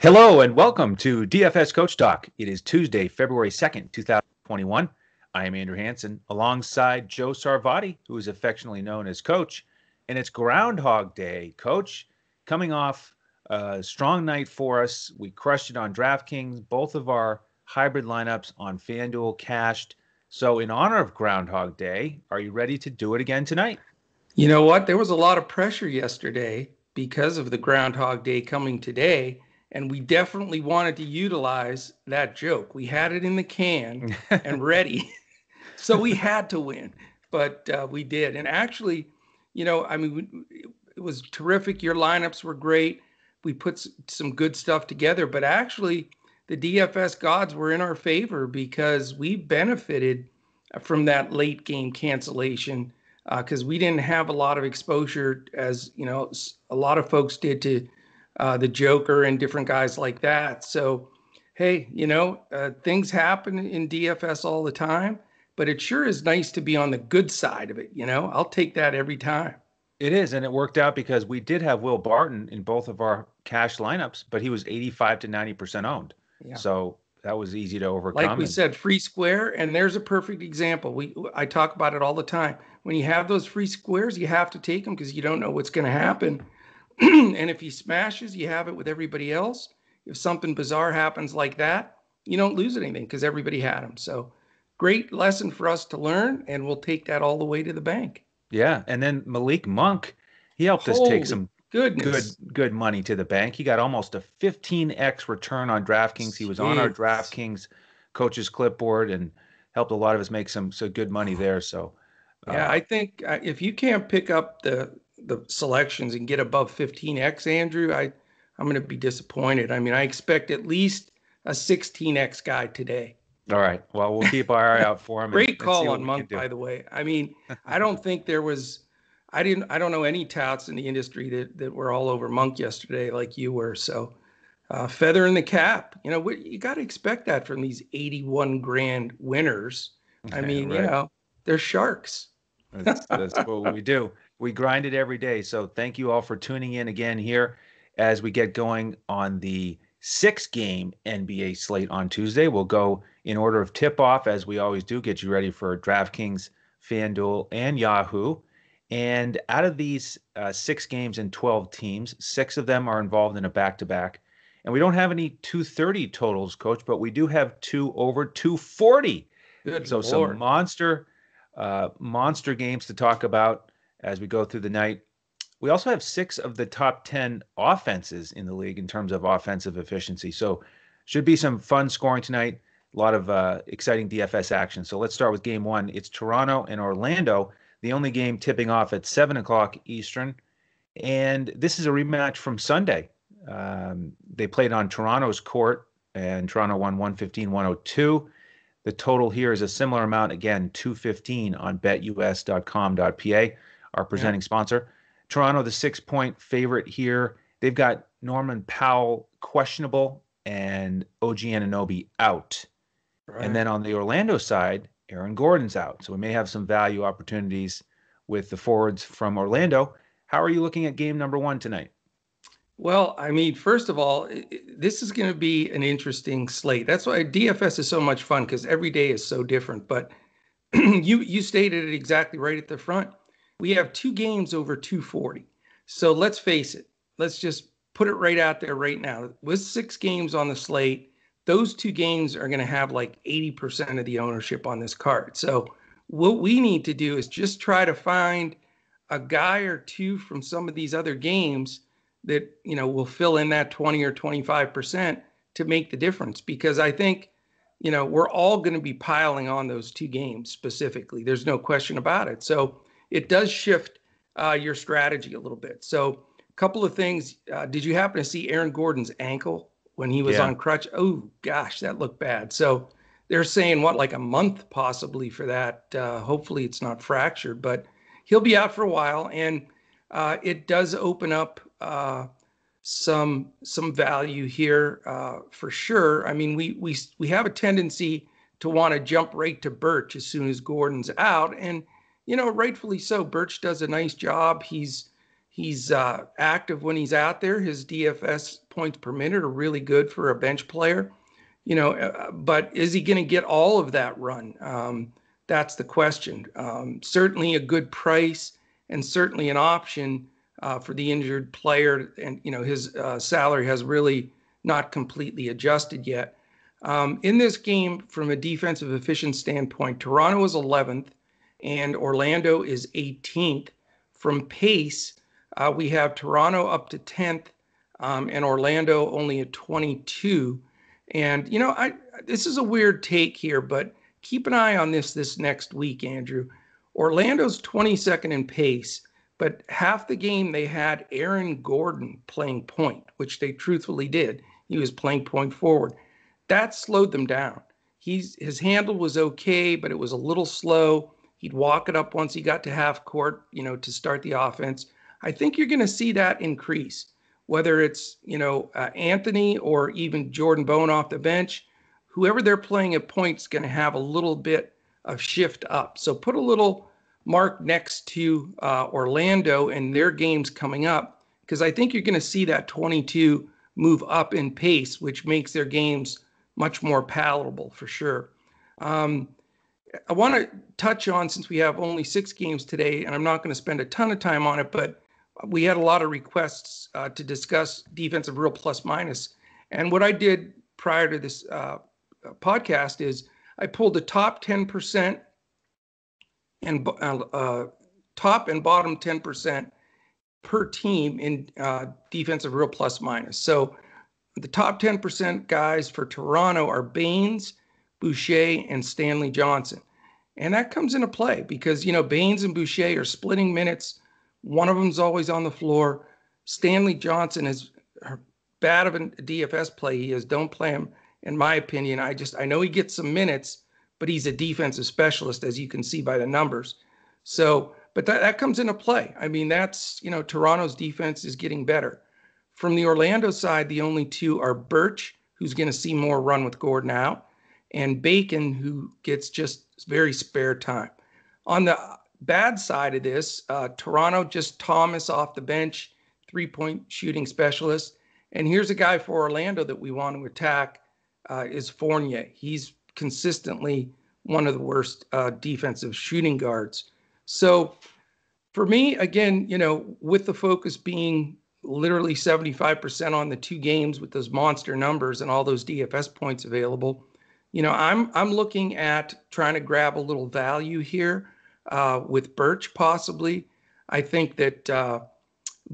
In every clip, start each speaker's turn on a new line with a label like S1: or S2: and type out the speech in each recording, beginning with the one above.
S1: Hello and welcome to DFS Coach Talk. It is Tuesday, February 2nd, 2021. I am Andrew Hanson alongside Joe Sarvati, who is affectionately known as Coach. And it's Groundhog Day, Coach, coming off a strong night for us. We crushed it on DraftKings, both of our hybrid lineups on FanDuel cashed. So, in honor of Groundhog Day, are you ready to do it again tonight?
S2: You know what? There was a lot of pressure yesterday because of the Groundhog Day coming today and we definitely wanted to utilize that joke. We had it in the can and ready, so we had to win, but uh, we did. And actually, you know, I mean, it was terrific. Your lineups were great. We put some good stuff together, but actually, the DFS gods were in our favor because we benefited from that late game cancellation because uh, we didn't have a lot of exposure as you know a lot of folks did to uh, the Joker and different guys like that. So, hey, you know, uh, things happen in DFS all the time, but it sure is nice to be on the good side of it. You know, I'll take that every time.
S1: It is, and it worked out because we did have Will Barton in both of our cash lineups, but he was 85 to 90% owned. Yeah. So that was easy to overcome.
S2: Like we said, free square, and there's a perfect example. We I talk about it all the time. When you have those free squares, you have to take them because you don't know what's going to happen. and if he smashes, you have it with everybody else. If something bizarre happens like that, you don't lose anything because everybody had him. So great lesson for us to learn, and we'll take that all the way to the bank.
S1: Yeah, and then Malik Monk, he helped Holy us take some goodness. good good money to the bank. He got almost a 15x return on DraftKings. He was on our DraftKings coach's clipboard and helped a lot of us make some so good money there. So
S2: uh, yeah, I think uh, if you can't pick up the the selections and get above 15x, Andrew, I I'm going to be disappointed. I mean, I expect at least a 16x guy today.
S1: All right. Well, we'll keep our eye out for him.
S2: Great and, call and on Monk, by the way. I mean, I don't think there was. I didn't. I don't know any touts in the industry that that were all over Monk yesterday like you were. So, uh, feather in the cap. You know, you got to expect that from these 81 grand winners. I mean, right. you know, they're sharks.
S1: That's, that's what we do we grind it every day. So thank you all for tuning in again here as we get going on the six game NBA slate on Tuesday. We'll go in order of tip off as we always do, get you ready for DraftKings, FanDuel, and Yahoo. And out of these uh, six games and 12 teams, six of them are involved in a back to back. And we don't have any 230 totals, coach, but we do have two over 240. Good so Lord. some monster, uh, monster games to talk about as we go through the night. We also have six of the top 10 offenses in the league in terms of offensive efficiency. So, should be some fun scoring tonight. A lot of uh, exciting DFS action. So, let's start with game one. It's Toronto and Orlando, the only game tipping off at 7 o'clock Eastern. And this is a rematch from Sunday. Um, they played on Toronto's court, and Toronto won 115 102. The total here is a similar amount, again, 215 on betus.com.pa our presenting yeah. sponsor. Toronto, the six point favorite here. They've got Norman Powell questionable and OG Anunoby out. Right. And then on the Orlando side, Aaron Gordon's out. So we may have some value opportunities with the forwards from Orlando. How are you looking at game number one tonight?
S2: Well, I mean, first of all, this is going to be an interesting slate. That's why DFS is so much fun because every day is so different. But you you stated it exactly right at the front we have two games over 240. So let's face it. Let's just put it right out there right now. With six games on the slate, those two games are going to have like 80% of the ownership on this card. So what we need to do is just try to find a guy or two from some of these other games that, you know, will fill in that 20 or 25% to make the difference because I think you know, we're all going to be piling on those two games specifically. There's no question about it. So it does shift uh, your strategy a little bit. So, a couple of things. Uh, did you happen to see Aaron Gordon's ankle when he was yeah. on crutch? Oh gosh, that looked bad. So they're saying what, like a month possibly for that. Uh, hopefully, it's not fractured, but he'll be out for a while, and uh, it does open up uh, some some value here uh, for sure. I mean, we we we have a tendency to want to jump right to Birch as soon as Gordon's out, and you know, rightfully so. Birch does a nice job. He's He's uh, active when he's out there. His DFS points per minute are really good for a bench player. You know, uh, but is he going to get all of that run? Um, that's the question. Um, certainly a good price and certainly an option uh, for the injured player. And, you know, his uh, salary has really not completely adjusted yet. Um, in this game, from a defensive efficiency standpoint, Toronto is 11th and Orlando is 18th. From pace, uh, we have Toronto up to 10th um, and Orlando only at 22. And, you know, I this is a weird take here, but keep an eye on this this next week, Andrew. Orlando's 22nd in pace, but half the game they had Aaron Gordon playing point, which they truthfully did. He was playing point forward. That slowed them down. He's his handle was okay, but it was a little slow. He'd walk it up once he got to half court, you know, to start the offense. I think you're going to see that increase, whether it's you know uh, Anthony or even Jordan Bone off the bench whoever they're playing at point's going to have a little bit of shift up. So put a little mark next to uh, Orlando and their games coming up, because I think you're going to see that 22 move up in pace, which makes their games much more palatable for sure. Um, I want to touch on since we have only six games today, and I'm not going to spend a ton of time on it, but we had a lot of requests uh, to discuss defensive real plus minus. And what I did prior to this uh, podcast is I pulled the top 10% and uh, uh, top and bottom 10% per team in uh, defensive real plus minus. So the top 10% guys for Toronto are Baynes, Boucher, and Stanley Johnson. And that comes into play because, you know, Baynes and Boucher are splitting minutes. One of them's always on the floor. Stanley Johnson is bad of a DFS play he is. Don't play him in my opinion. I just I know he gets some minutes, but he's a defensive specialist, as you can see by the numbers. So, but that, that comes into play. I mean, that's you know Toronto's defense is getting better. From the Orlando side, the only two are Birch, who's going to see more run with Gordon out, and Bacon, who gets just very spare time. On the bad side of this, uh, Toronto just Thomas off the bench, three point shooting specialist. And here's a guy for Orlando that we want to attack uh, is Fournier. He's consistently one of the worst uh, defensive shooting guards. So for me, again, you know, with the focus being literally 75% on the two games with those monster numbers and all those DFS points available, you know, I'm I'm looking at trying to grab a little value here uh, with Birch possibly. I think that uh,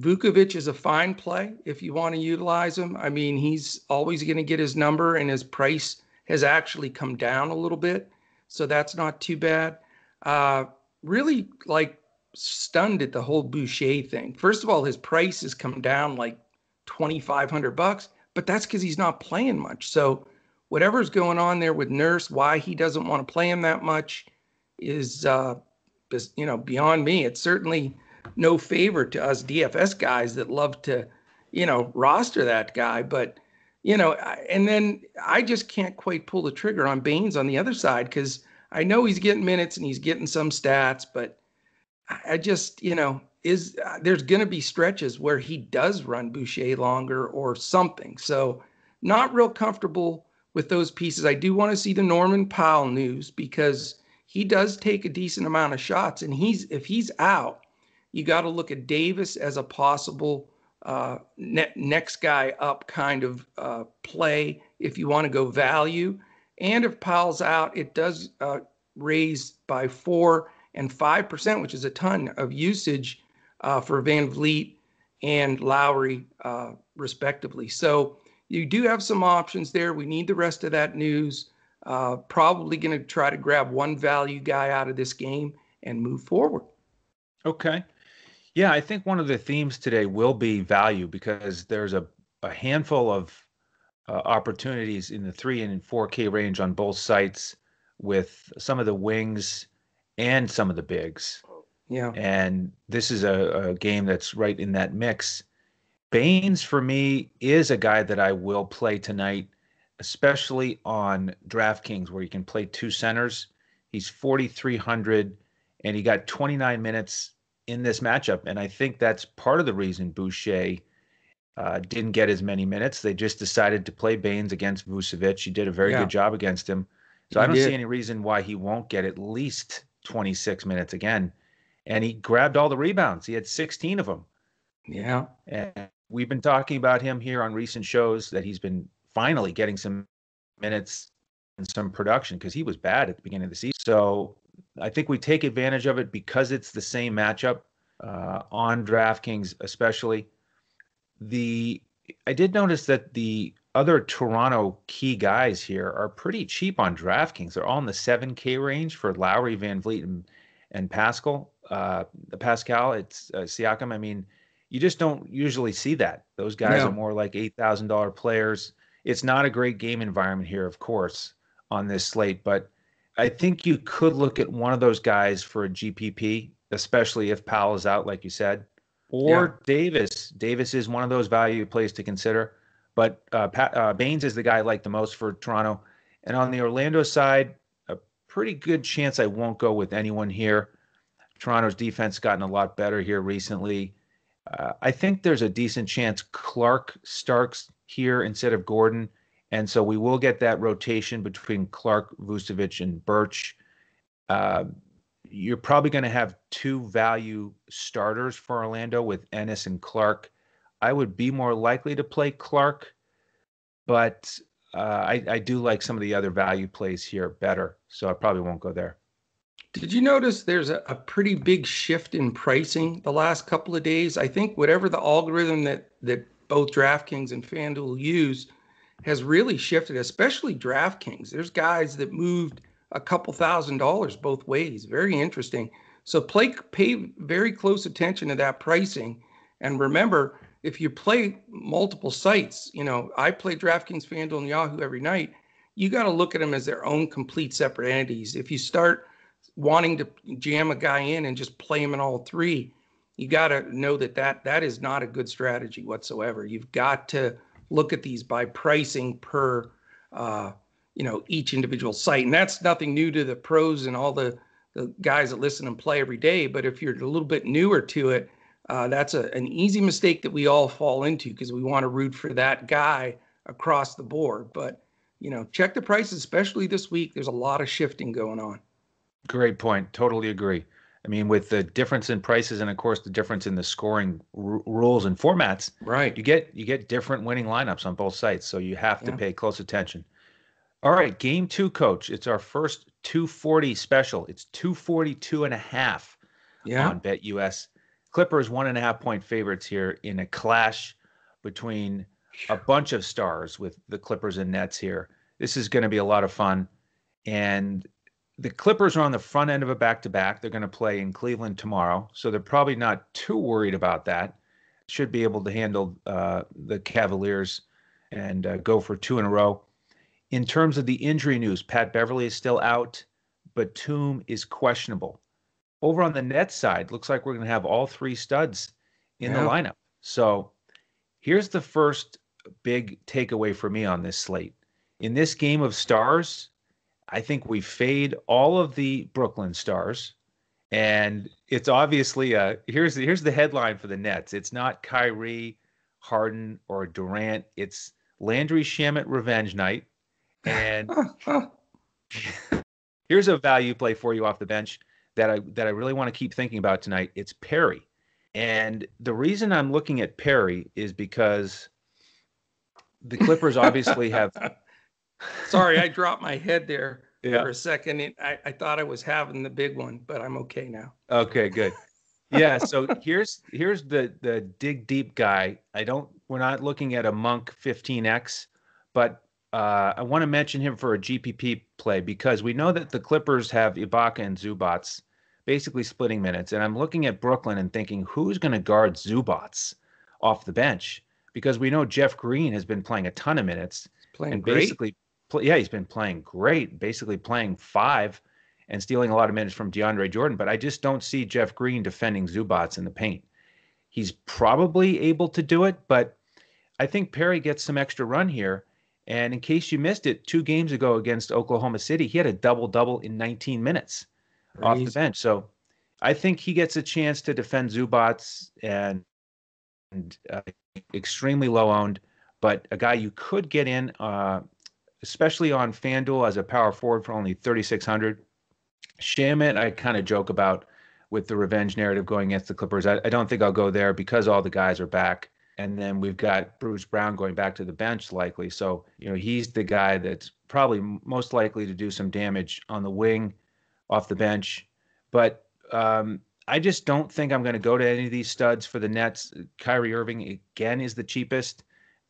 S2: Vucevic is a fine play if you want to utilize him. I mean, he's always going to get his number, and his price has actually come down a little bit, so that's not too bad. Uh, really, like stunned at the whole Boucher thing. First of all, his price has come down like twenty five hundred bucks, but that's because he's not playing much. So whatever's going on there with Nurse, why he doesn't want to play him that much, is uh, you know beyond me. It's certainly no favor to us DFS guys that love to, you know, roster that guy. But, you know, and then I just can't quite pull the trigger on Baynes on the other side because I know he's getting minutes and he's getting some stats, but I just, you know, is uh, there's going to be stretches where he does run Boucher longer or something. So, not real comfortable with those pieces. I do want to see the Norman Powell news because he does take a decent amount of shots, and he's if he's out, you got to look at Davis as a possible uh, ne- next guy up kind of uh, play if you want to go value. And if Powell's out, it does uh, raise by four and five percent, which is a ton of usage uh, for VanVleet and Lowry, uh, respectively. So you do have some options there. We need the rest of that news. Uh, probably going to try to grab one value guy out of this game and move forward.
S1: Okay. Yeah, I think one of the themes today will be value because there's a, a handful of uh, opportunities in the 3 and 4K range on both sites with some of the wings and some of the bigs.
S2: Yeah.
S1: And this is a, a game that's right in that mix. Baynes, for me, is a guy that I will play tonight, especially on DraftKings, where you can play two centers. He's 4,300 and he got 29 minutes in this matchup, and I think that's part of the reason Boucher uh, didn't get as many minutes. They just decided to play Baynes against Vucevic. He did a very yeah. good job against him. So he I don't did. see any reason why he won't get at least 26 minutes again. And he grabbed all the rebounds. He had 16 of them.
S2: Yeah.
S1: And we've been talking about him here on recent shows that he's been finally getting some minutes and some production because he was bad at the beginning of the season. So I think we take advantage of it because it's the same matchup uh, on DraftKings, especially. The I did notice that the other Toronto key guys here are pretty cheap on DraftKings. They're all in the 7K range for Lowry, VanVleet, and, and Pascal. Uh, Pascal, it's uh, Siakam. I mean, you just don't usually see that. Those guys no. are more like $8,000 players. It's not a great game environment here, of course, on this slate, but I think you could look at one of those guys for a GPP, especially if Powell is out, like you said, or yeah. Davis. Davis is one of those value plays to consider, but uh, Pat, uh, Baynes is the guy I like the most for Toronto. And on the Orlando side, a pretty good chance I won't go with anyone here. Toronto's defense gotten a lot better here recently. I think there's a decent chance Clark starts here instead of Gordon. And so we will get that rotation between Clark, Vucevic, and Birch. Uh, you're probably going to have two value starters for Orlando with Ennis and Clark. I would be more likely to play Clark, but uh, I, I do like some of the other value plays here better. So I probably won't go there.
S2: Did you notice there's a, a, pretty big shift in pricing the last couple of days? I think whatever the algorithm that that both DraftKings and FanDuel use has really shifted, especially DraftKings. There's guys that moved a couple thousand dollars both ways. Very interesting. So play pay very close attention to that pricing. And remember, if you play multiple sites, you know, I play DraftKings, FanDuel, and Yahoo every night. You got to look at them as their own complete separate entities. If you start wanting to jam a guy in and just play him in all three, you got to know that that that is not a good strategy whatsoever. You've got to look at these by pricing per uh, you know each individual site. And that's nothing new to the pros and all the, the guys that listen and play every day but if you're a little bit newer to it uh, that's a, an easy mistake that we all fall into because we want to root for that guy across the board. But you know check the prices especially this week. There's a lot of shifting going on
S1: great point totally agree i mean with the difference in prices and of course the difference in the scoring r- rules and formats
S2: right
S1: you get you get different winning lineups on both sites so you have to yeah. pay close attention all right, game two, coach. It's our first 240 special. It's 242 and a half yeah. on Bet US. Clippers one and a half point favorites here in a clash between a bunch of stars with the Clippers and Nets here. This is going to be a lot of fun. And the Clippers are on the front end of a back to back. They're going to play in Cleveland tomorrow. So they're probably not too worried about that. Should be able to handle uh, the Cavaliers and uh, go for two in a row. In terms of the injury news, Pat Beverley is still out. but Batum is questionable. Over on the net side, looks like we're going to have all three studs in yeah. the lineup. So here's the first big takeaway for me on this slate. In this game of stars, I think we fade all of the Brooklyn stars. And it's obviously a here's the, here's the headline for the Nets. It's not Kyrie, Harden, or Durant. It's Landry Shamet revenge night. And here's a value play for you off the bench that I that I really want to keep thinking about tonight. It's Perry. And the reason I'm looking at Perry is because the Clippers obviously have
S2: Sorry, I dropped my head there yeah. for a second. I, I thought I was having the big one, but I'm okay now.
S1: Okay, good. Yeah, so here's here's the the dig deep guy. I don't we're not looking at a monk 15x, but uh, I want to mention him for a GPP play because we know that the Clippers have Ibaka and Zubac basically splitting minutes. And I'm looking at Brooklyn and thinking, who's going to guard Zubac off the bench? Because we know Jeff Green has been playing a ton of minutes.
S2: Playing
S1: and
S2: great.
S1: basically, yeah, he's been playing great, basically playing five and stealing a lot of minutes from DeAndre Jordan. But I just don't see Jeff Green defending Zubac in the paint. He's probably able to do it, but I think Perry gets some extra run here and in case you missed it, two games ago against Oklahoma City, he had a double double in 19 minutes Crazy. off the bench. So I think he gets a chance to defend Zubac and, and uh, extremely low owned, but a guy you could get in, uh, especially on FanDuel as a power forward for only 3,600. Shamet, I kind of joke about with the revenge narrative going against the Clippers. I, I don't think I'll go there because all the guys are back. And then we've got Bruce Brown going back to the bench likely. So, you know, he's the guy that's probably most likely to do some damage on the wing off the bench. But um, I just don't think I'm going to go to any of these studs for the Nets. Kyrie Irving, again, is the cheapest.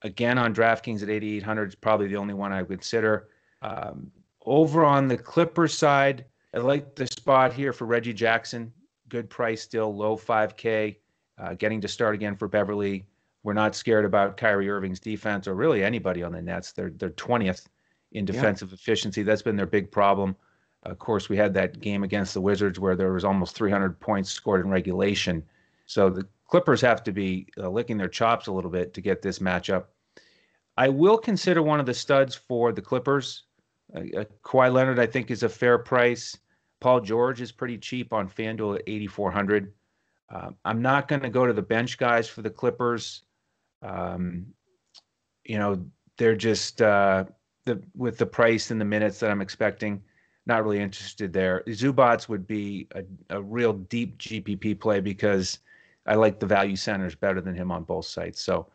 S1: Again, on DraftKings at 8,800 is probably the only one I would consider. Um, over on the Clippers side, I like the spot here for Reggie Jackson good price still, low 5K, uh, getting to start again for Beverley. We're not scared about Kyrie Irving's defense or really anybody on the Nets. They're they're 20th in defensive yeah. efficiency. That's been their big problem. Of course, we had that game against the Wizards where there was almost 300 points scored in regulation. So the Clippers have to be uh, licking their chops a little bit to get this matchup. I will consider one of the studs for the Clippers. Uh, uh Kawhi Leonard, I think, is a fair price. Paul George is pretty cheap on FanDuel at 8,400. Uh, I'm not going to go to the bench guys for the Clippers. Um, you know, they're just uh, the with the price and the minutes that I'm expecting. Not really interested there. Zubac would be a, a real deep GPP play because I like the value centers better than him on both sides. So,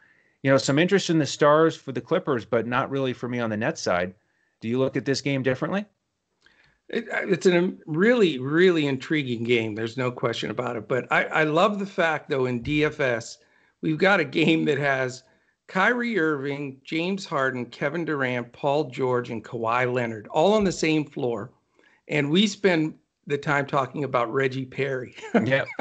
S1: you know, some interest in the stars for the Clippers, but not really for me on the net side. Do you look at this game differently?
S2: It, uh, it's a really, really intriguing game. There's no question about it. But I, I love the fact, though, in DFS, we've got a game that has Kyrie Irving, James Harden, Kevin Durant, Paul George, and Kawhi Leonard all on the same floor. And we spend the time talking about Reggie Perry.
S1: Yeah.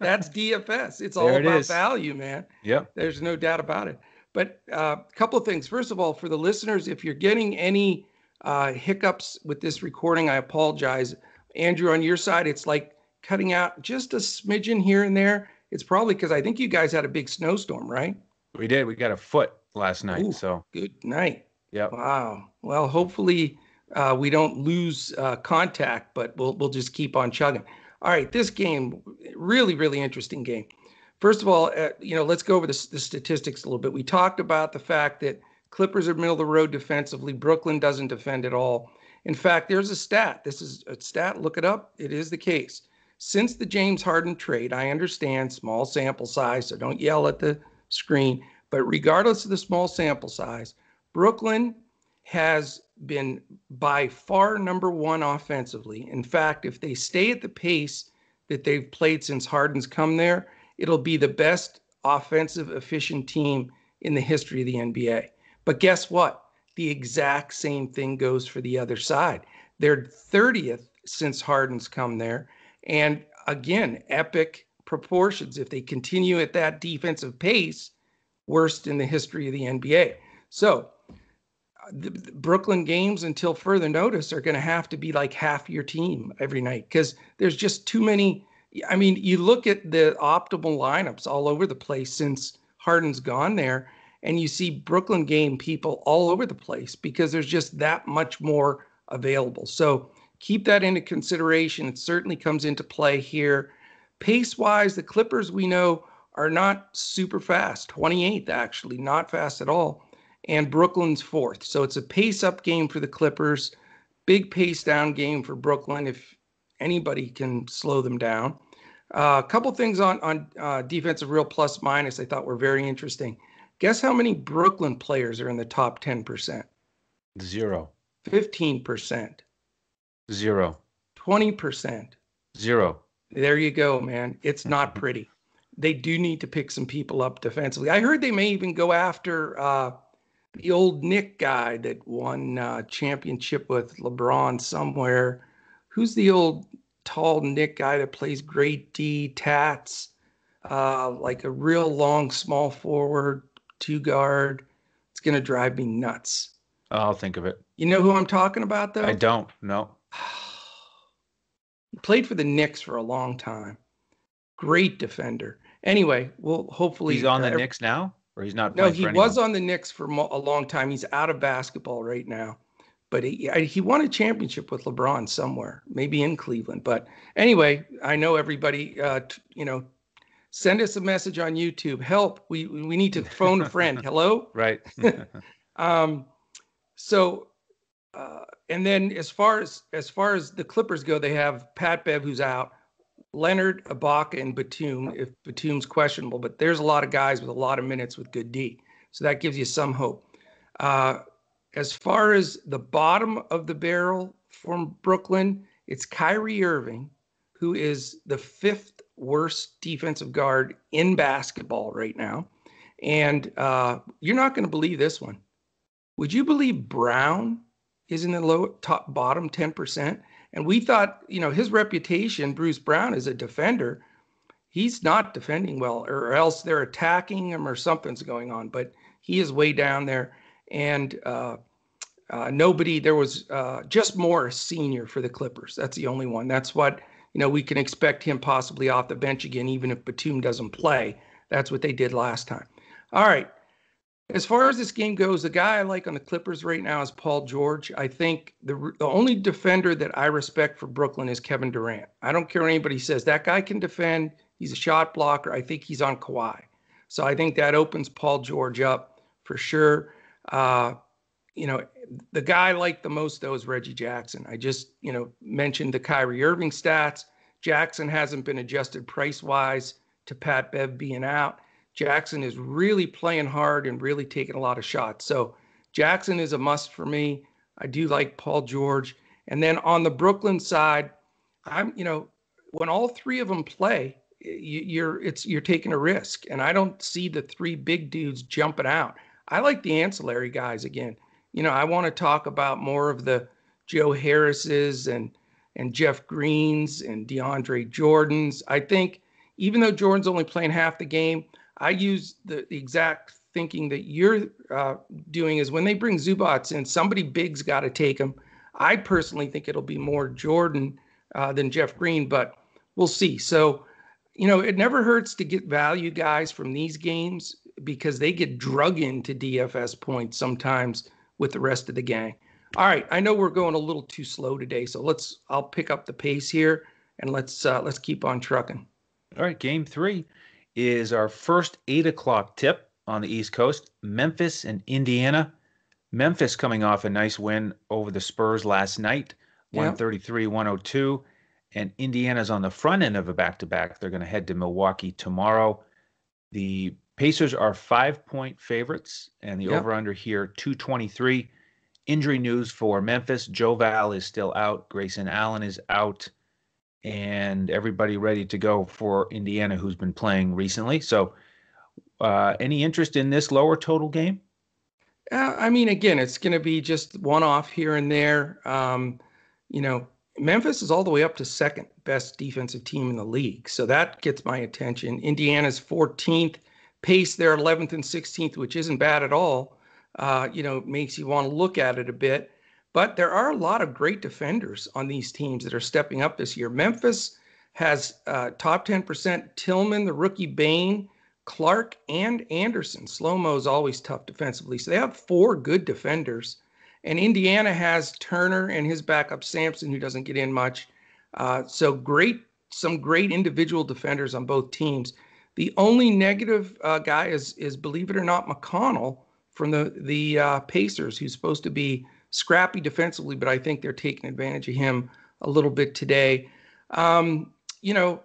S2: That's DFS. It's all about value, man.
S1: Yep.
S2: There's no doubt about it. But a uh, couple of things. First of all, for the listeners, if you're getting any uh, hiccups with this recording. I apologize. Andrew, on your side, it's like cutting out just a smidgen here and there. It's probably because I think you guys had a big snowstorm, right?
S1: We did. We got a foot last night. Ooh, so
S2: good night.
S1: Yeah.
S2: Wow. Well, hopefully uh, we don't lose uh, contact, but we'll we'll just keep on chugging. All right, this game, really, really interesting game. First of all, uh, you know, let's go over the, the statistics a little bit. We talked about the fact that Clippers are middle of the road defensively. Brooklyn doesn't defend at all. In fact, there's a stat. This is a stat. Look it up. It is the case. Since the James Harden trade, I understand small sample size, so don't yell at the screen. But regardless of the small sample size, Brooklyn has been by far number one offensively. In fact, if they stay at the pace that they've played since Harden's come there, it'll be the best offensive efficient team in the history of the NBA. But guess what? The exact same thing goes for the other side. They're 30th since Harden's come there. And again, epic proportions. If they continue at that defensive pace, worst in the history of the NBA. So, the, Brooklyn games, until further notice, are going to have to be like half your team every night because there's just too many. I mean, you look at the optimal lineups all over the place since Harden's gone there, and you see Brooklyn game people all over the place because there's just that much more available. So keep that into consideration. It certainly comes into play here. Pace wise, the Clippers we know are not super fast, 28th actually, not fast at all. And Brooklyn's fourth. So it's a pace up game for the Clippers, big pace down game for Brooklyn if anybody can slow them down. Uh, a couple things on on uh, defensive real plus minus I thought were very interesting. Guess how many Brooklyn players are in the top 10%?
S1: Zero.
S2: 15%.
S1: Zero.
S2: 20%.
S1: Zero.
S2: There you go, man. It's not pretty. They do need to pick some people up defensively. I heard they may even go after uh, the old Knick guy that won uh, championship with LeBron somewhere. Who's the old tall Knick guy that plays great D tats? Uh, like a real long small forward two guard. It's going to drive me nuts.
S1: I'll think of it.
S2: You know who I'm talking about, though?
S1: I don't. No.
S2: he played for the Knicks for a long time. Great defender. Anyway, well, hopefully
S1: he's on the uh, Knicks now, or he's not.
S2: No, he was on the Knicks for a long time. He's out of basketball right now, but he, he won a championship with LeBron somewhere, maybe in Cleveland. But anyway, I know everybody, uh, t- you know, send us a message on YouTube. Help! We we need to phone a friend. Hello.
S1: Right.
S2: um, so, uh, and then as far as as far as the Clippers go, they have Pat Bev who's out, Leonard, Ibaka, and Batum. If Batum's questionable, but there's a lot of guys with a lot of minutes with good D, so that gives you some hope. Uh, as far as the bottom of the barrel from Brooklyn, it's Kyrie Irving, who is the fifth worst defensive guard in basketball right now. And uh, you're not going to believe this one. Would you believe Brown is in the low top bottom 10%? And we thought, you know, his reputation, Bruce Brown, as a defender, he's not defending well, or else they're attacking him or something's going on. But he is way down there. And uh, uh, nobody, there was uh, just Morris senior for the Clippers. That's the only one. That's what you know, we can expect him possibly off the bench again, even if Batum doesn't play. That's what they did last time. All right. As far as this game goes, the guy I like on the Clippers right now is Paul George. I think the the only defender that I respect for Brooklyn is Kevin Durant. I don't care what anybody says. That guy can defend. He's a shot blocker. I think he's on Kawhi. So I think that opens Paul George up for sure. Uh, you know, the guy I like the most though is Reggie Jackson. I just, you know, mentioned the Kyrie Irving stats. Jackson hasn't been adjusted price wise to Pat Bev being out. Jackson is really playing hard and really taking a lot of shots. So Jackson is a must for me. I do like Paul George. And then on the Brooklyn side, I'm, you know, when all three of them play, you're it's you're taking a risk. And I don't see the three big dudes jumping out. I like the ancillary guys again you know, I want to talk about more of the Joe Harris's and and Jeff Greens and DeAndre Jordan's. I think even though Jordan's only playing half the game, I use the, exact thinking that you're uh, doing is when they bring Zubac in, somebody big's got to take him. I personally think it'll be more Jordan uh, than Jeff Green, but we'll see. So, you know, it never hurts to get value guys from these games because they get drug into DFS points sometimes with the rest of the gang. All right, I know we're going a little too slow today, so let's I'll pick up the pace here and let's uh, let's keep on trucking.
S1: All right, game three is our first eight o'clock tip on the East Coast. Memphis and Indiana. Memphis coming off a nice win over the Spurs last night, 133 102. And Indiana's on the front end of a back to back. They're going to head to Milwaukee tomorrow. The Pacers are five point favorites, and the yep. over under here 223. Injury news for Memphis Joe Val is still out, Grayson Allen is out, and everybody ready to go for Indiana, who's been playing recently. So, uh, any interest in this lower total game?
S2: Uh, I mean, again, it's going to be just one off here and there. Um, you know, Memphis is all the way up to second best defensive team in the league. So that gets my attention. Indiana's 14th pace there 11th and 16th, which isn't bad at all, uh, you know, makes you want to look at it a bit. But there are a lot of great defenders on these teams that are stepping up this year. Memphis has uh, top 10% Tillman, the rookie Bane, Clark, and Anderson. Slow mo is always tough defensively. So they have four good defenders. And Indiana has Turner and his backup Sampson, who doesn't get in much. Uh, so great, some great individual defenders on both teams. The only negative uh, guy is is believe it or not McConnell from the the uh, Pacers, who's supposed to be scrappy defensively, but I think they're taking advantage of him a little bit today. Um, you know,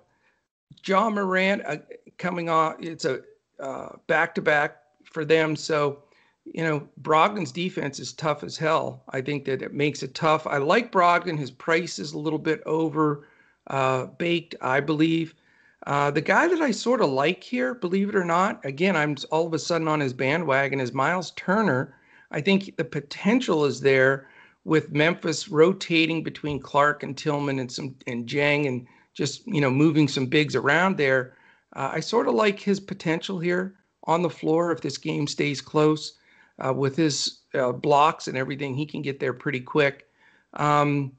S2: John Morant uh, coming on. It's a back to back for them, so you know, Brogdon's defense is tough as hell. I think that it makes it tough. I like Brogdon. His price is a little bit over uh, baked, I believe. Uh, the guy that I sort of like here, believe it or not, again, I'm all of a sudden on his bandwagon is Miles Turner. I think the potential is there with Memphis rotating between Clark and Tillman and some and Dieng and just you know moving some bigs around there. Uh, I sort of like his potential here on the floor if this game stays close uh, with his uh, blocks and everything. He can get there pretty quick. Um,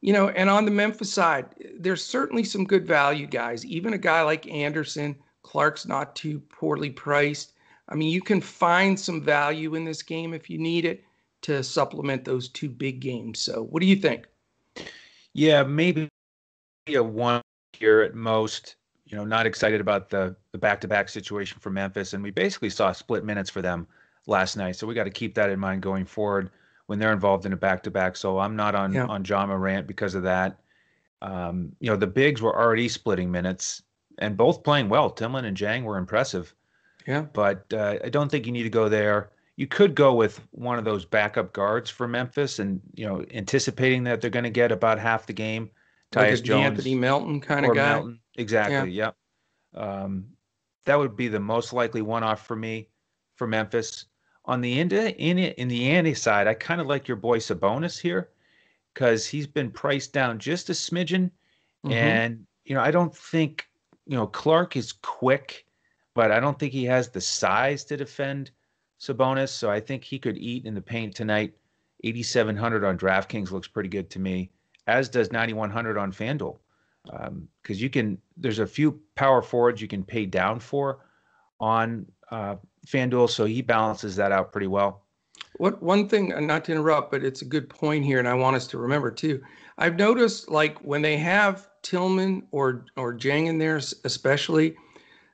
S2: you know, and on the Memphis side, there's certainly some good value guys. Even a guy like Anderson, Clark's not too poorly priced. I mean, you can find some value in this game if you need it. to supplement those two big games. So, what do you think?
S1: Yeah, maybe a one here at most. You know, not excited about the the back to back situation for Memphis, and we basically saw split minutes for them last night. So we got to keep that in mind going forward when they're involved in a back to back. So I'm not on yeah. on Ja Morant because of that. Um, you know, the bigs were already splitting minutes and both playing well. Tillman and Dieng were impressive.
S2: Yeah.
S1: But uh, I don't think you need to go there. You could go with one of those backup guards for Memphis, and you know, anticipating that they're going to get about half the game.
S2: Tyus like Jones, Anthony Melton kind of guy. Melton.
S1: Exactly. Yeah. Yep. Um, that would be the most likely one-off for me for Memphis. On the in, in, in the Andy side, I kind of like your boy Sabonis here because he's been priced down just a smidgen, mm-hmm. and you know I don't think you know Clark is quick, but I don't think he has the size to defend Sabonis. So I think he could eat in the paint tonight. 8,700 on DraftKings looks pretty good to me, as does 9,100 on FanDuel. Because um, you can, there's a few power forwards you can pay down for on uh, FanDuel, so he balances that out pretty well.
S2: What one thing, uh, not to interrupt, but it's a good point here, and I want us to remember too. I've noticed like when they have Tillman or or Dieng in there, especially,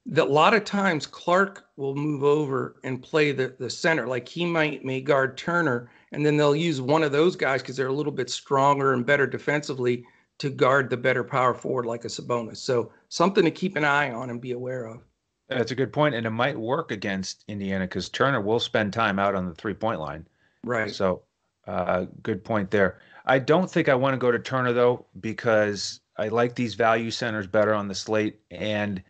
S2: that a lot of times Clark will move over and play the the center. Like he might may guard Turner, and then they'll use one of those guys because they're a little bit stronger and better defensively to guard the better power forward like a Sabonis. So something to keep an eye on and be aware of.
S1: That's a good point, and it might work against Indiana because Turner will spend time out on the three point line.
S2: Right.
S1: So, uh, good point there. I don't think I want to go to Turner though because I like these value centers better on the slate, and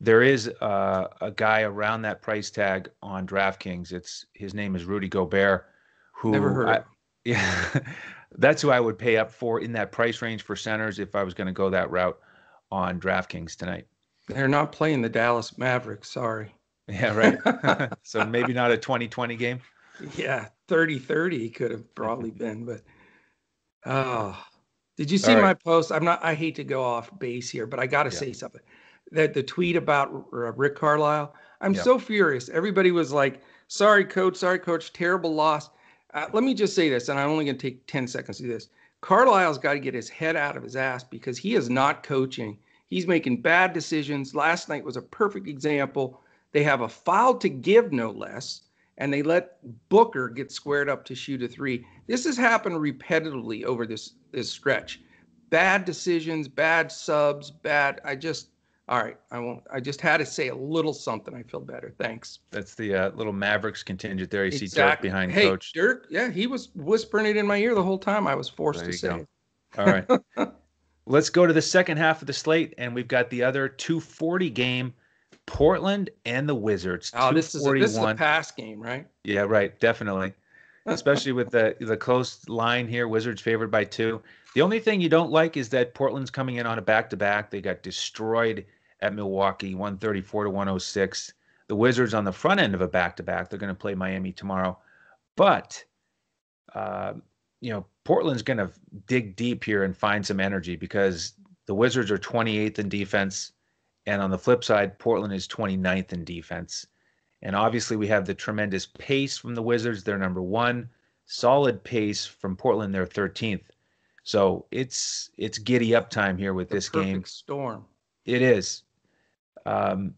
S1: there is uh, a guy around that price tag on DraftKings. It's his name is Rudy Gobert, who
S2: never heard. I,
S1: yeah, that's who I would pay up for in that price range for centers if I was going to go that route on DraftKings tonight.
S2: They're not playing the Dallas Mavericks. Sorry.
S1: Yeah, right. so maybe not a 2020 game.
S2: Yeah, 30 30 could have probably been, but oh, did you see right. my post? I'm not, I hate to go off base here, but I got to yeah. say something. That the tweet about uh, Rick Carlisle, I'm yeah. so furious. Everybody was like, sorry, coach, sorry, coach, terrible loss. Uh, let me just say this, and I'm only going to take 10 seconds to do this. Carlisle's got to get his head out of his ass because he is not coaching He's making bad decisions. Last night was a perfect example. They have a foul to give, no less, and they let Booker get squared up to shoot a three. This has happened repetitively over this this stretch. Bad decisions, bad subs, bad. I just all right. I won't. I just had to say a little something. I feel better. Thanks.
S1: That's the uh, little Mavericks contingent there. You exactly. see Dirk behind
S2: hey,
S1: coach.
S2: Dirk. Yeah, he was whispering it in my ear the whole time. I was forced there to say. Go. It.
S1: All right. Let's go to the second half of the slate, and we've got the other 240 game, Portland and the Wizards.
S2: Oh, this is, a, this is a pass game, right?
S1: Yeah, right. Definitely. Especially with the the close line here, Wizards favored by two. The only thing you don't like is that Portland's coming in on a back to back. They got destroyed at Milwaukee, 134 to 106. The Wizards on the front end of a back to back. They're going to play Miami tomorrow, but uh, you know Portland's going to dig deep here and find some energy because the Wizards are 28th in defense. And on the flip side, Portland is 29th in defense. And obviously, we have the tremendous pace from the Wizards. They're number one. Solid pace from Portland. They're 13th. So it's it's giddy up time here with the this game.
S2: Storm.
S1: It is. Um,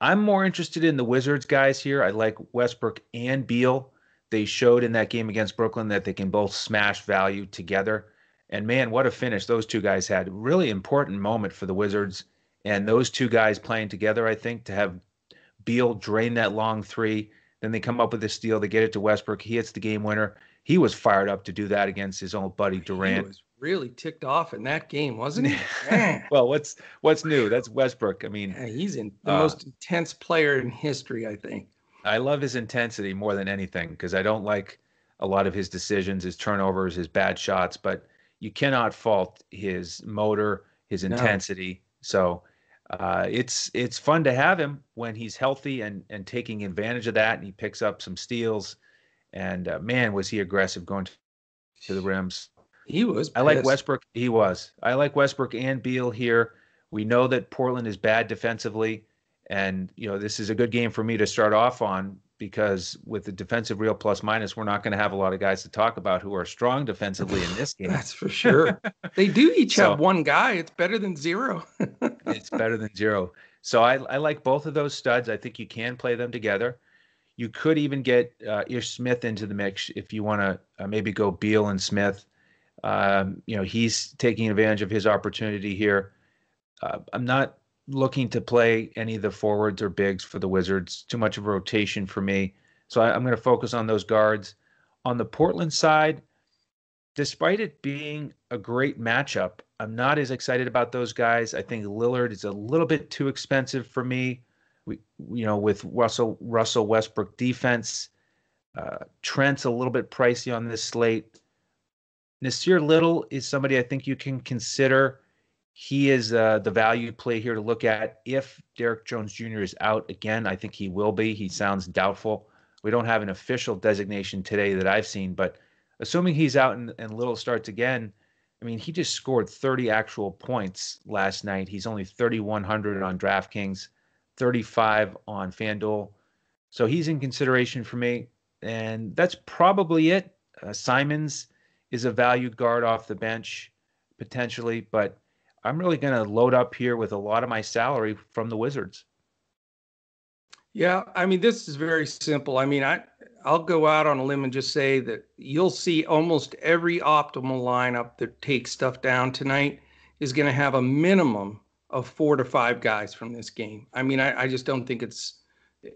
S1: I'm more interested in the Wizards guys here. I like Westbrook and Beal. They showed in that game against Brooklyn that they can both smash value together. And man, what a finish those two guys had. Really important moment for the Wizards. And those two guys playing together, I think, to have Beal drain that long three. Then they come up with a steal. They get it to Westbrook. He hits the game winner. He was fired up to do that against his old buddy Durant. He was
S2: really ticked off in that game, wasn't he?
S1: well, what's what's new? That's Westbrook. I mean,
S2: yeah, he's in the uh, most intense player in history, I think.
S1: I love his intensity more than anything because I don't like a lot of his decisions, his turnovers, his bad shots, but you cannot fault his motor, his intensity. No. So uh, it's it's fun to have him when he's healthy and and taking advantage of that, and he picks up some steals. And uh, man, was he aggressive going to the rims.
S2: He was. Pissed.
S1: I like Westbrook. He was. I like Westbrook and Beal here. We know that Portland is bad defensively And you know, this is a good game for me to start off on because with the defensive real plus minus, we're not going to have a lot of guys to talk about who are strong defensively in this game.
S2: That's for sure. they do each so, have one guy. It's better than zero.
S1: it's better than zero. So I, I like both of those studs. I think you can play them together. You could even get uh, Ish Smith into the mix if you want to uh, maybe go Beal and Smith. Um, you know, he's taking advantage of his opportunity here. Uh, I'm not looking to play any of the forwards or bigs for the Wizards. Too much of a rotation for me. So I, I'm going to focus on those guards. On the Portland side, despite it being a great matchup, I'm not as excited about those guys. I think Lillard is a little bit too expensive for me. We, you know, with Russell Russell Westbrook defense, uh, Trent's a little bit pricey on this slate. Nassir Little is somebody I think you can consider he is uh, the value play here to look at. If Derrick Jones Jr. is out again, I think he will be. He sounds doubtful. We don't have an official designation today that I've seen, but assuming he's out and, and Little starts again, I mean, he just scored 30 actual points last night. He's only 3,100 on DraftKings, 35 on FanDuel. So he's in consideration for me. And that's probably it. Uh, Simons is a valued guard off the bench, potentially, but I'm really going to load up here with a lot of my salary from the Wizards.
S2: Yeah, I mean, this is very simple. I mean, I I'll go out on a limb and just say that you'll see almost every optimal lineup that takes stuff down tonight is going to have a minimum of four to five guys from this game. I mean, I, I just don't think it's,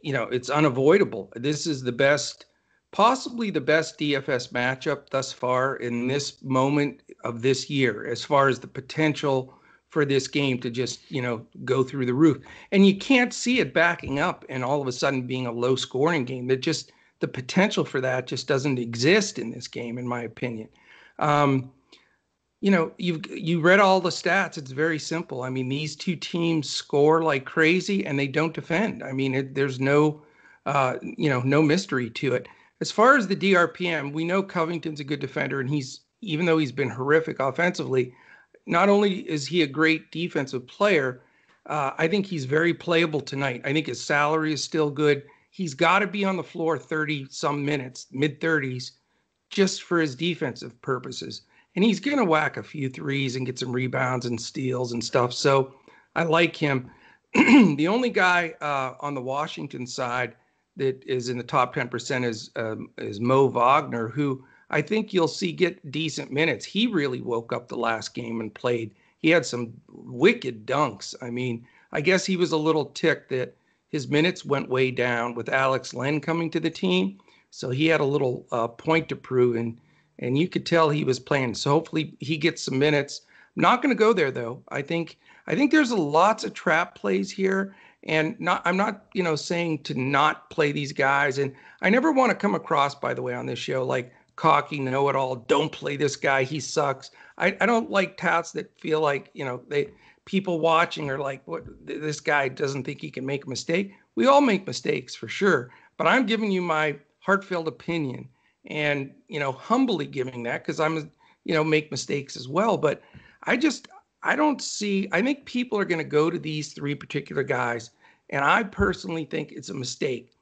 S2: you know, it's unavoidable. This is the best, possibly the best DFS matchup thus far in this moment of this year, as far as the potential for this game to just, you know, go through the roof. And you can't see it backing up and all of a sudden being a low scoring game. That just the potential for that just doesn't exist in this game, in my opinion. Um, you know, you've you read all the stats. It's very simple. I mean, these two teams score like crazy and they don't defend. I mean, it, there's no, uh, you know, no mystery to it. As far as the DRPM, we know Covington's a good defender, and he's even though he's been horrific offensively, not only is he a great defensive player, uh, I think he's very playable tonight. I think his salary is still good he's got to be on the floor 30 some minutes, mid 30s, just for his defensive purposes. And he's going to whack a few threes and get some rebounds and steals and stuff. So I like him. the only guy uh, on the Washington side that is in the top 10% is um, is Mo Wagner, who I think you'll see get decent minutes. He really woke up the last game and played. He had some wicked dunks. I mean, I guess he was a little ticked that his minutes went way down with Alex Len coming to the team. So he had a little uh, point to prove, and and you could tell he was playing. So hopefully he gets some minutes. I'm not going to go there though. I think I think there's lots of trap plays here, and not I'm not you know saying to not play these guys. And I never want to come across, by the way, on this show like cocky know-it-all. Don't play this guy. He sucks. I, I don't like tats that feel like you know they people watching are like, what this guy doesn't think he can make a mistake. We all make mistakes for sure, but I'm giving you my heartfelt opinion and, you know, humbly giving that because I'm, you know, make mistakes as well. But I just, I don't see, I think people are going to go to these three particular guys. And I personally think it's a mistake.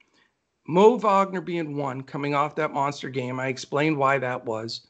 S2: Mo Wagner being one, coming off that monster game. I explained why that was.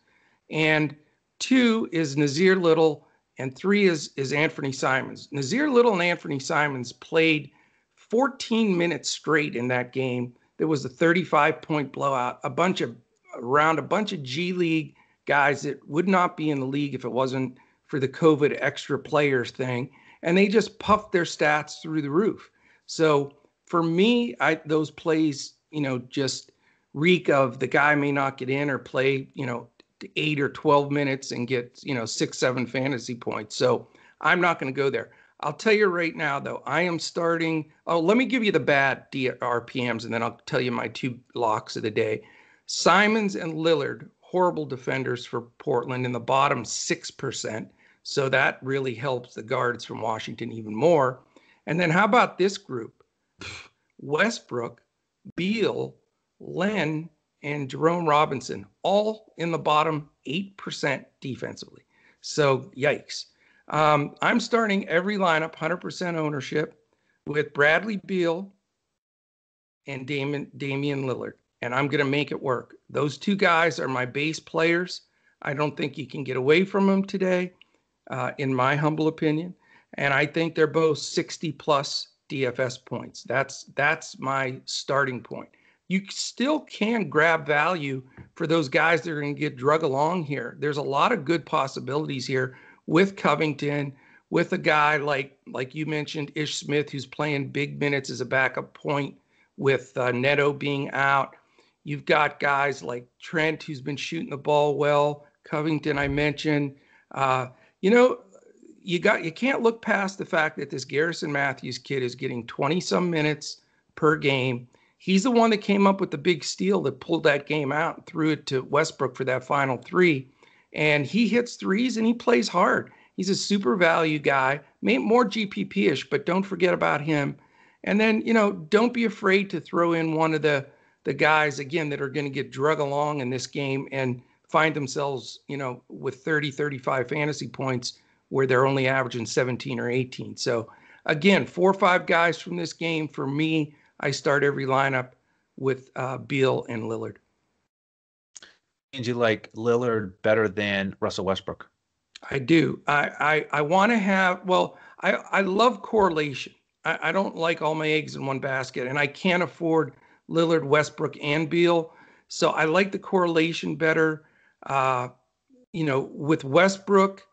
S2: And two is Nassir Little and three is is Anthony Simons. Nassir Little and Anthony Simons played 14 minutes straight in that game. There was a 35 point blowout. A bunch of around a bunch of G League guys that would not be in the league if it wasn't for the COVID extra players thing, and they just puffed their stats through the roof. So for me, I those plays, you know, just reek of the guy may not get in or play, you know, eight or 12 minutes and get, you know, six, seven fantasy points. So I'm not going to go there. I'll tell you right now, though, I am starting. Oh, let me give you the bad RPMs and then I'll tell you my two locks of the day. Simons and Lillard, horrible defenders for Portland in the bottom 6%. So that really helps the guards from Washington even more. And then how about this group? Westbrook, Beal, Len, and Jerome Robinson, all in the bottom 8% defensively. So, yikes. Um, I'm starting every lineup 100% ownership. with Bradley Beal and Damon, Damian Lillard, and I'm going to make it work. Those two guys are my base players. I don't think you can get away from them today, uh, in my humble opinion. And I think they're both 60 plus DFS points. That's that's my starting point. You still can grab value for those guys that are going to get drug along here. There's a lot of good possibilities here with Covington, with a guy like like you mentioned, Ish Smith, who's playing big minutes as a backup point, with uh, Neto being out. You've got guys like Trent, who's been shooting the ball well. Covington, I mentioned. Uh, you know, you got you can't look past the fact that this Garrison Matthews kid is getting 20 some minutes per game. He's the one that came up with the big steal that pulled that game out and threw it to Westbrook for that final three. And he hits threes and he plays hard. He's a super value guy, more GPP ish, but don't forget about him. And then, you know, don't be afraid to throw in one of the the guys again that are going to get drug along in this game and find themselves, you know, with 30, 35 fantasy points where they're only averaging 17 or 18. So again, four or five guys from this game for me. I start every lineup with uh, Beal and Lillard.
S1: And you like Lillard better than Russell Westbrook?
S2: I do. I I, I want to have. Well, I I love correlation. I, I don't like all my eggs in one basket, and I can't afford Lillard, Westbrook, and Beal. So I like the correlation better. Uh, you know, with Westbrook,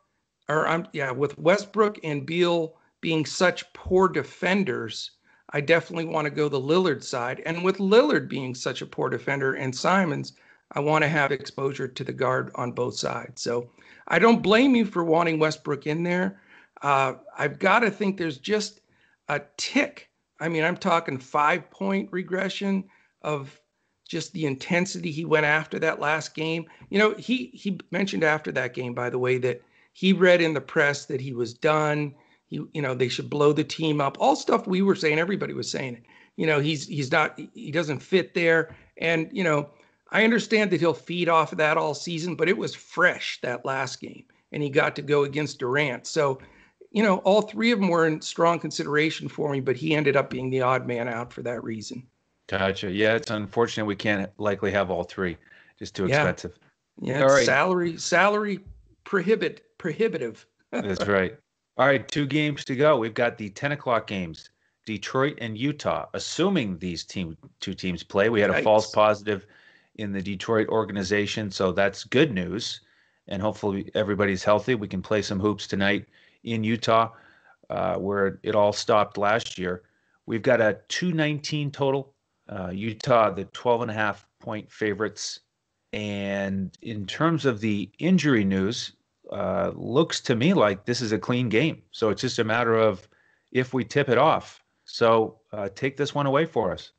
S2: or I'm yeah, with Westbrook and Beal being such poor defenders, I definitely want to go the Lillard side. And with Lillard being such a poor defender and Simons, I want to have exposure to the guard on both sides. So I don't blame you for wanting Westbrook in there. Uh, I've got to think there's just a tick. I mean, I'm talking five point regression of just the intensity he went after that last game. You know, he he mentioned after that game, by the way, that he read in the press that he was done. He, you know, they should blow the team up. All stuff we were saying, everybody was saying it. You know, he's he's not he doesn't fit there. And, you know, I understand that he'll feed off of that all season, but it was fresh that last game. And he got to go against Durant. So, you know, all three of them were in strong consideration for me, but he ended up being the odd man out for that reason.
S1: Gotcha. Yeah, it's unfortunate we can't likely have all three. Just too yeah. expensive.
S2: Yeah, right. salary salary prohibit prohibitive.
S1: That's right. All right, two games to go. We've got the 10 o'clock games, Detroit and Utah. Assuming these team two teams play, we had a Yikes. false positive in the Detroit organization, so that's good news. And hopefully everybody's healthy. We can play some hoops tonight in Utah, uh, where it all stopped last year. We've got a 219 total. Uh, Utah, the 12 and a half point favorites. And in terms of the injury news, uh, looks to me like this is a clean game. So it's just a matter of if we tip it off. So uh, take this one away for us.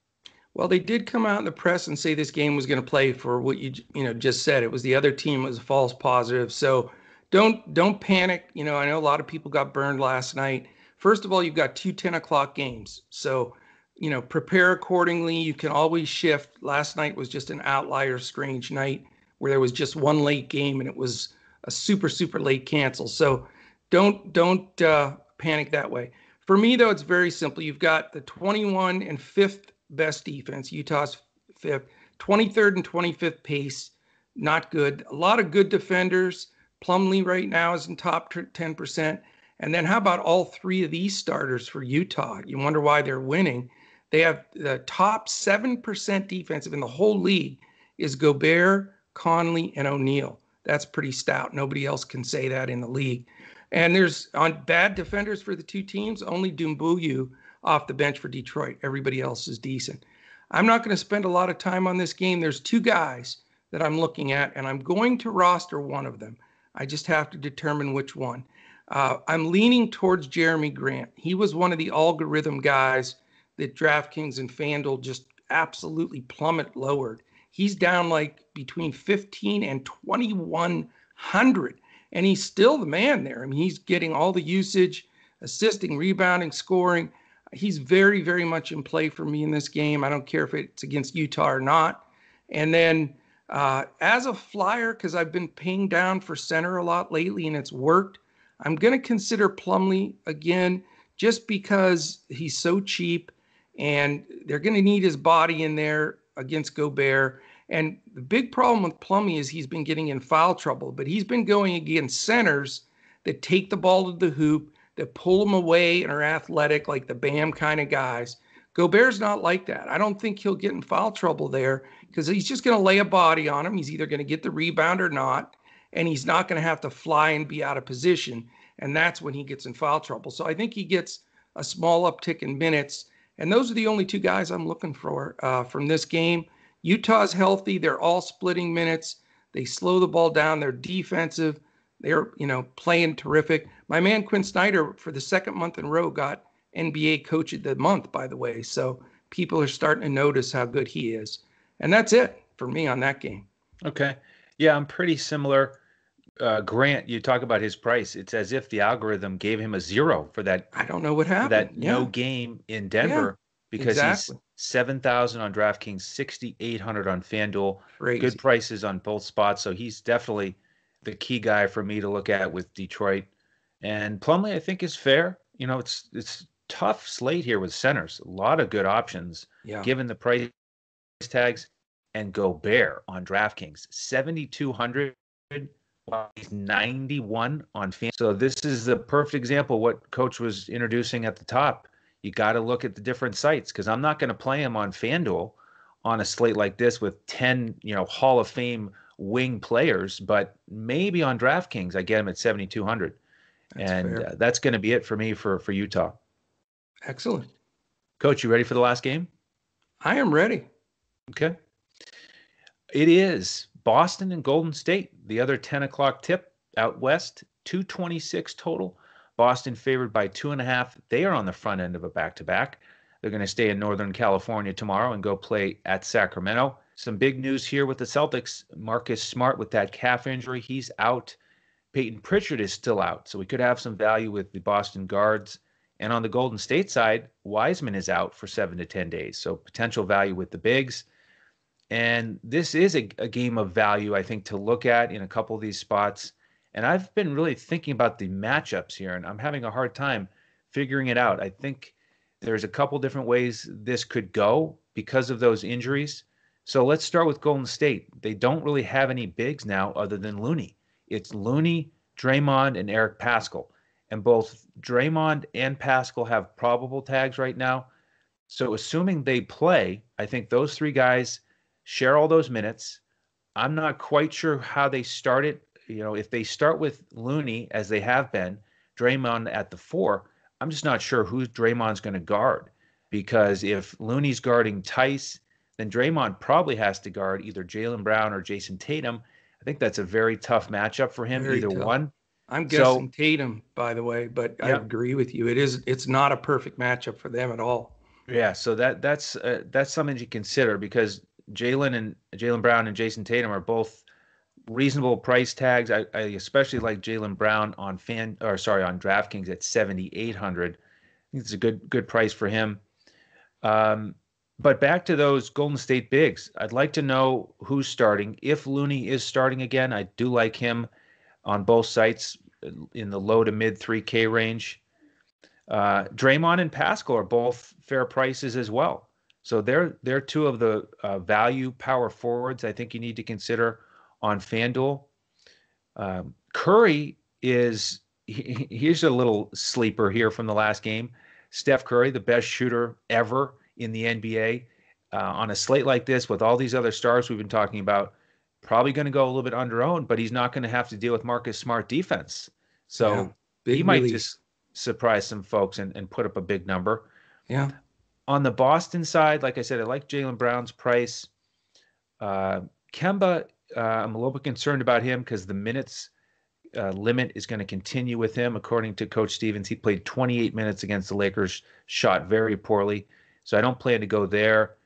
S2: Well, they did come out in the press and say this game was going to play for what you you know just said. It was the other team was a false positive. So don't don't panic. You know, I know a lot of people got burned last night. First of all, you've got two 10 o'clock games. So, you know, prepare accordingly. You can always shift. Last night was just an outlier, strange night where there was just one late game and it was a super super late cancel. So don't don't uh, panic that way. For me though, it's very simple. You've got the 21 and fifth best defense. Utah's fifth, 23rd and 25th pace, not good. A lot of good defenders. Plumlee right now is in top 10%. And then how about all three of these starters for Utah? You wonder why they're winning. They have the top 7% defensive in the whole league is Gobert, Conley, and O'Neale. That's pretty stout. Nobody else can say that in the league. And there's on bad defenders for the two teams, only Doumbouya off the bench for Detroit. Everybody else is decent. I'm not going to spend a lot of time on this game. There's two guys that I'm looking at, and I'm going to roster one of them. I just have to determine which one. Uh, I'm leaning towards Jerami Grant. He was one of the algorithm guys that DraftKings and FanDuel just absolutely plummet lowered. He's down like between 15 and 2100 and he's still the man there. I mean, he's getting all the usage, assisting, rebounding, scoring. He's very, very much in play for me in this game. I don't care if it's against Utah or not. And then uh, as a flyer, because I've been paying down for center a lot lately and it's worked, I'm going to consider Plumlee again just because he's so cheap and they're going to need his body in there against Gobert. And the big problem with Plumlee is he's been getting in foul trouble, but he's been going against centers that take the ball to the hoop, that pull him away and are athletic, like the Bam kind of guys. Gobert's not like that. I don't think he'll get in foul trouble there because he's just going to lay a body on him. He's either going to get the rebound or not, and he's not going to have to fly and be out of position. And that's when he gets in foul trouble. So I think he gets a small uptick in minutes. And those are the only two guys I'm looking for uh, from this game. Utah's healthy. They're all splitting minutes. They slow the ball down. They're defensive. They're, you know, playing terrific. My man Quin Snyder, for the second month in a row, got NBA Coach of the Month, by the way. So people are starting to notice how good he is. And that's it for me on that game.
S1: Okay. Yeah, I'm pretty similar. Uh, Grant, you talk about his price. It's as if the algorithm gave him a zero for that.
S2: I don't know what happened.
S1: That yeah. no game in Denver yeah, because exactly. he's seven thousand on DraftKings, sixty eight hundred on FanDuel. Crazy. Good prices on both spots, so he's definitely the key guy for me to look at with Detroit. And Plumlee, I think, is fair. You know, it's it's tough slate here with centers. A lot of good options, yeah. given the price tags. And Gobert on DraftKings, seventy two hundred. He's 91 on fan. So this is the perfect example what coach was introducing at the top you got to look at the different sites because I'm not going to play him on FanDuel on a slate like this with 10, you know, Hall of Fame wing players, but maybe on DraftKings I get him at 7,200. and uh, that's going to be it for me for for Utah.
S2: Excellent.
S1: Coach, you ready for the last game?
S2: I am ready.
S1: Okay. It is Boston and Golden State, the other 10 o'clock tip out west, 226 total. Boston favored by two and a half. They are on the front end of a back to back. They're going to stay in Northern California tomorrow and go play at Sacramento. Some big news here with the Celtics. Marcus Smart with that calf injury, he's out. Peyton Pritchard is still out. So we could have some value with the Boston guards. And on the Golden State side, Wiseman is out for seven to 10 days. So potential value with the bigs. And this is a, a game of value, I think, to look at in a couple of these spots. And I've been really thinking about the matchups here, and I'm having a hard time figuring it out. I think there's a couple different ways this could go because of those injuries. So let's start with Golden State. They don't really have any bigs now other than Looney. It's Looney, Draymond, and Eric Paschall. And both Draymond and Paschall have probable tags right now. So assuming they play, I think those three guys share all those minutes. I'm not quite sure how they start it you know, if they start with Looney as they have been, Draymond at the four, I'm just not sure who Draymond's going to guard because if Looney's guarding Theis, then Draymond probably has to guard either Jaylen Brown or Jayson Tatum. I think that's a very tough matchup for him, very either tough. one.
S2: I'm guessing so, Tatum, by the way, but yeah. I agree with you. It is it's not a perfect matchup for them at all.
S1: Yeah, so that that's uh, that's something to consider because Jaylen and Jaylen Brown and Jayson Tatum are both reasonable price tags. I, I especially like Jaylen Brown on fan or sorry on DraftKings at seventy eight hundred. I think it's a good good price for him. Um, but back to those Golden State bigs, I'd like to know who's starting. If Looney is starting again, I do like him on both sites in the low to mid three K range. Uh, Draymond and Paschall are both fair prices as well. So they're they're two of the uh, value power forwards I think you need to consider on FanDuel. Um, Curry is he, here's a little sleeper here from the last game. Steph Curry, the best shooter ever in the NBA, uh, on a slate like this with all these other stars we've been talking about, probably going to go a little bit under owned, but he's not going to have to deal with Marcus Smart defense. So yeah, he might just surprise some folks and, and put up a big number.
S2: Yeah.
S1: On the Boston side, like I said, I like Jaylen Brown's price. Uh, Kemba uh, I'm a little bit concerned about him because the minutes uh, limit is going to continue with him. According to Coach Stevens, he played 28 minutes against the Lakers, shot very poorly. So I don't plan to go there.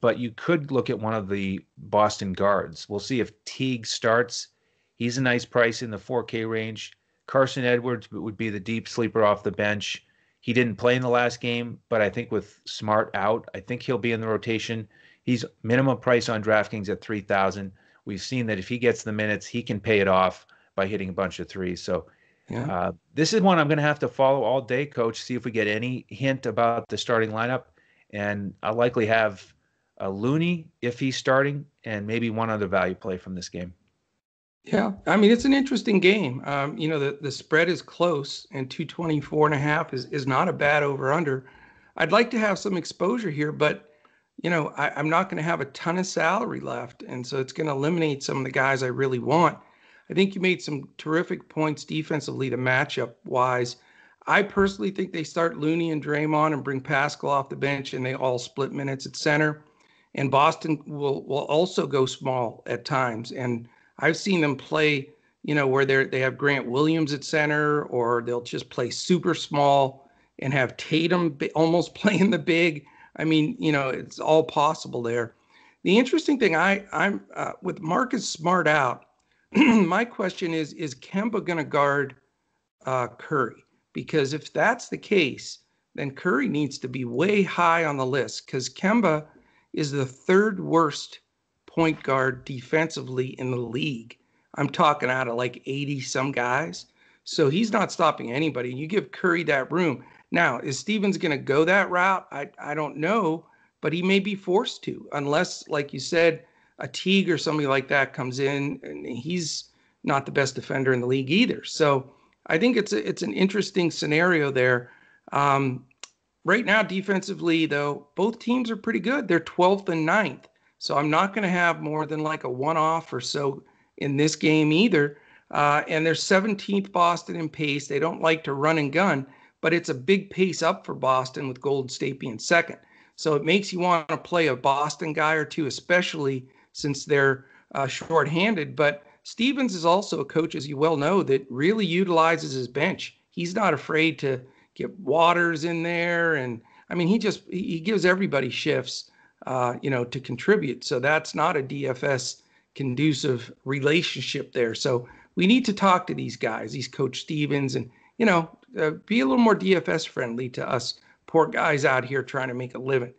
S1: But you could look at one of the Boston guards. We'll see if Teague starts. He's a nice price in the 4K range. Carson Edwards would be the deep sleeper off the bench. He didn't play in the last game, but I think with Smart out, I think he'll be in the rotation. He's minimum price on DraftKings at 3000 We've seen that if he gets the minutes, he can pay it off by hitting a bunch of threes. So Yeah. Uh, this is one I'm going to have to follow all day, Coach. See if we get any hint about the starting lineup, and I'll likely have a Looney if he's starting, and maybe one other value play from this game.
S2: Yeah, I mean it's an interesting game. Um, you know, the the spread is close, and 224 and a half is is not a bad over under. I'd like to have some exposure here, but you know, I, I'm not going to have a ton of salary left, and so it's going to eliminate some of the guys I really want. I think you made some terrific points defensively to matchup wise. I personally think they start Looney and Draymond and bring Paschall off the bench, and they all split minutes at center. And Boston will will also go small at times, and I've seen them play, you know, where they they have Grant Williams at center, or they'll just play super small and have Tatum almost playing the big. I mean, you know, it's all possible there. The interesting thing, I I'm uh, with Marcus Smart out. my question is: Is Kemba going to guard uh, Curry? Because if that's the case, then Curry needs to be way high on the list because Kemba is the third worst point guard defensively in the league. I'm talking out of like 80 some guys. So he's not stopping anybody. You give Curry that room. Now, is Stevens going to go that route? I, I don't know, but he may be forced to, unless, like you said, a Teague or somebody like that comes in and he's not the best defender in the league either. So I think it's a, it's an interesting scenario there. Um, right now, defensively, though, both teams are pretty good. They're 12th and 9th. So I'm not going to have more than like a one off or so in this game either. Uh, and they're 17th Boston in pace. They don't like to run and gun, but it's a big pace up for Boston with Golden State being second. So it makes you want to play a Boston guy or two, especially since they're uh, shorthanded. But Stevens is also a coach, as you well know, that really utilizes his bench. He's not afraid to get Waters in there, and I mean, he just he gives everybody shifts uh, you know, to contribute. So that's not a DFS conducive relationship there. So we need to talk to these guys, these Coach Stevens, and you know, uh, be a little more DFS friendly to us poor guys out here trying to make a living.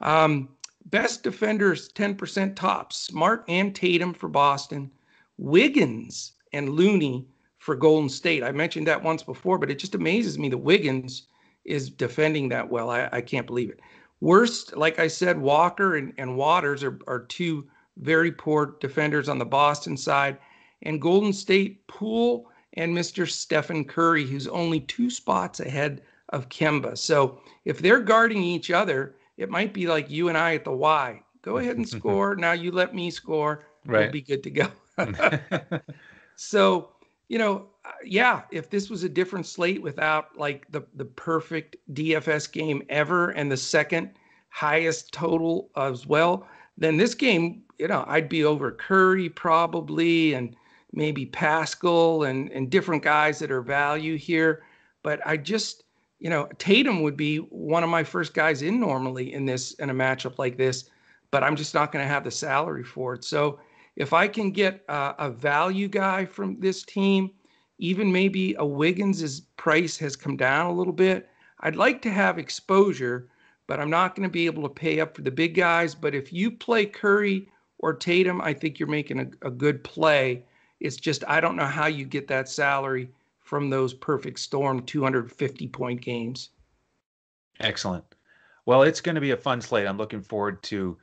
S2: Um, best defenders, 10% tops. Smart and Tatum for Boston. Wiggins and Looney for Golden State. I mentioned that once before, but it just amazes me that Wiggins is defending that well. I, I can't believe it. Worst, like I said, Walker and, and Waters are, are two very poor defenders on the Boston side. And Golden State, Poole and Mr. Stephen Curry, who's only two spots ahead of Kemba. So if they're guarding each other, it might be like you and I at the Y. Go ahead and score. now you let me score. Right. We'll be good to go. so, you know, uh, yeah, if this was a different slate without like the the perfect DFS game ever and the second highest total as well, then this game, you know, I'd be over Curry probably and maybe Paschall and and different guys that are value here. But I just, you know, Tatum would be one of my first guys in normally in this in a matchup like this, but I'm just not going to have the salary for it. So if I can get a, a value guy from this team even maybe a Wiggins' price has come down a little bit. I'd like to have exposure, but I'm not going to be able to pay up for the big guys. But if you play Curry or Tatum, I think you're making a, a good play. It's just I don't know how you get that salary from those perfect storm 250 point games.
S1: Excellent. Well, it's going to be a fun slate. I'm looking forward to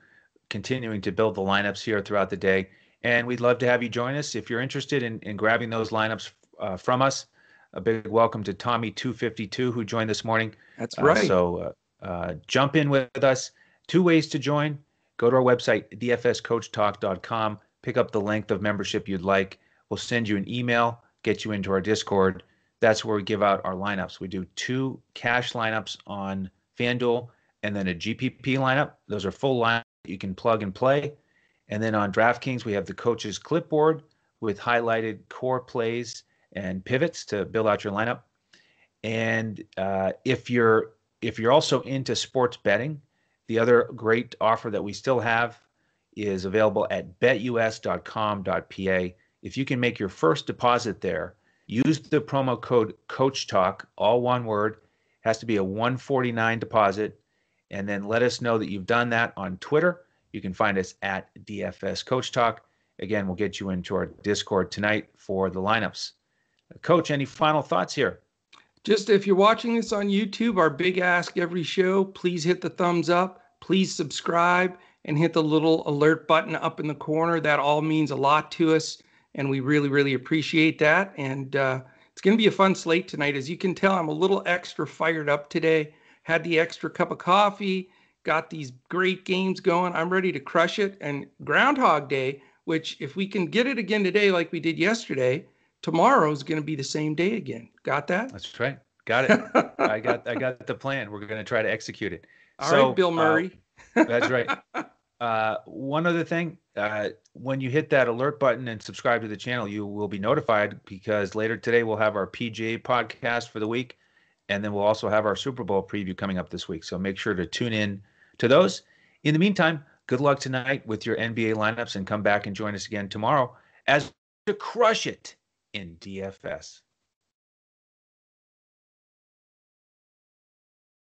S1: continuing to build the lineups here throughout the day. And we'd love to have you join us if you're interested in, in grabbing those lineups uh, from us. A big welcome to Tommy252 who joined this morning.
S2: That's right. Uh,
S1: so uh, jump in with us. Two ways to join. Go to our website, dfscoachtalk.com. Pick up the length of membership you'd like. We'll send you an email, get you into our Discord. That's where we give out our lineups. We do two cash lineups on FanDuel and then a GPP lineup. Those are full lineups you can plug and play. And then on DraftKings, we have the coach's clipboard with highlighted core plays and pivots to build out your lineup. And uh, if you're if you're also into sports betting, the other great offer that we still have is available at betus.com.pa. If you can make your first deposit there, use the promo code Coach Talk, all one word. Has to be a 149 deposit, and then let us know that you've done that on Twitter. You can find us at DFS Coach Talk. Again, we'll get you into our Discord tonight for the lineups. Coach, any final thoughts here?
S2: Just if you're watching this on YouTube, our big ask every show, please hit the thumbs up, please subscribe, and hit the little alert button up in the corner. That all means a lot to us, and we really, really appreciate that. And uh, it's going to be a fun slate tonight. As you can tell, I'm a little extra fired up today. Had the extra cup of coffee, got these great games going. I'm ready to crush it. And Groundhog Day, which if we can get it again today, like we did yesterday, tomorrow is going to be the same day again. Got that?
S1: That's right. Got it. I got I got the plan. We're going to try to execute it.
S2: All so, right, Bill uh, Murray.
S1: Uh, that's right. Uh, one other thing, uh, when you hit that alert button and subscribe to the channel, you will be notified because later today we'll have our PGA podcast for the week, and then we'll also have our Super Bowl preview coming up this week. So make sure to tune in to those. In the meantime, good luck tonight with your NBA lineups, and come back and join us again tomorrow as to crush it in DFS.